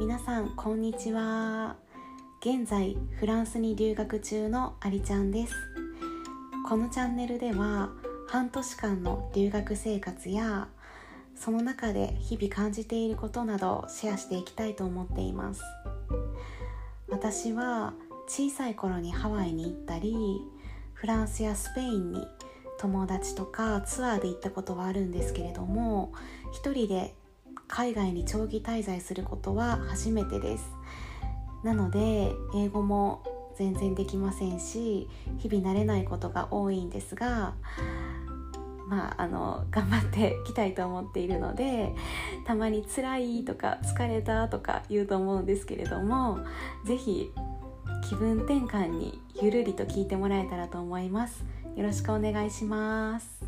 皆さんこんにちは。現在フランスに留学中のありちゃんです。このチャンネルでは半年間の留学生活やその中で日々感じていることなどをシェアしていきたいと思っています。私は小さい頃にハワイに行ったりフランスやスペインに友達とかツアーで行ったことはあるんですけれども一人で海外に長期滞在することは初めてです。なので英語も全然できませんし日々慣れないことが多いんですがまああの頑張っていきたいと思っているのでたまに辛いとか疲れたとか言うと思うんですけれども是非気分転換にゆるりと聞いてもらえたらと思います。よろしくお願いします。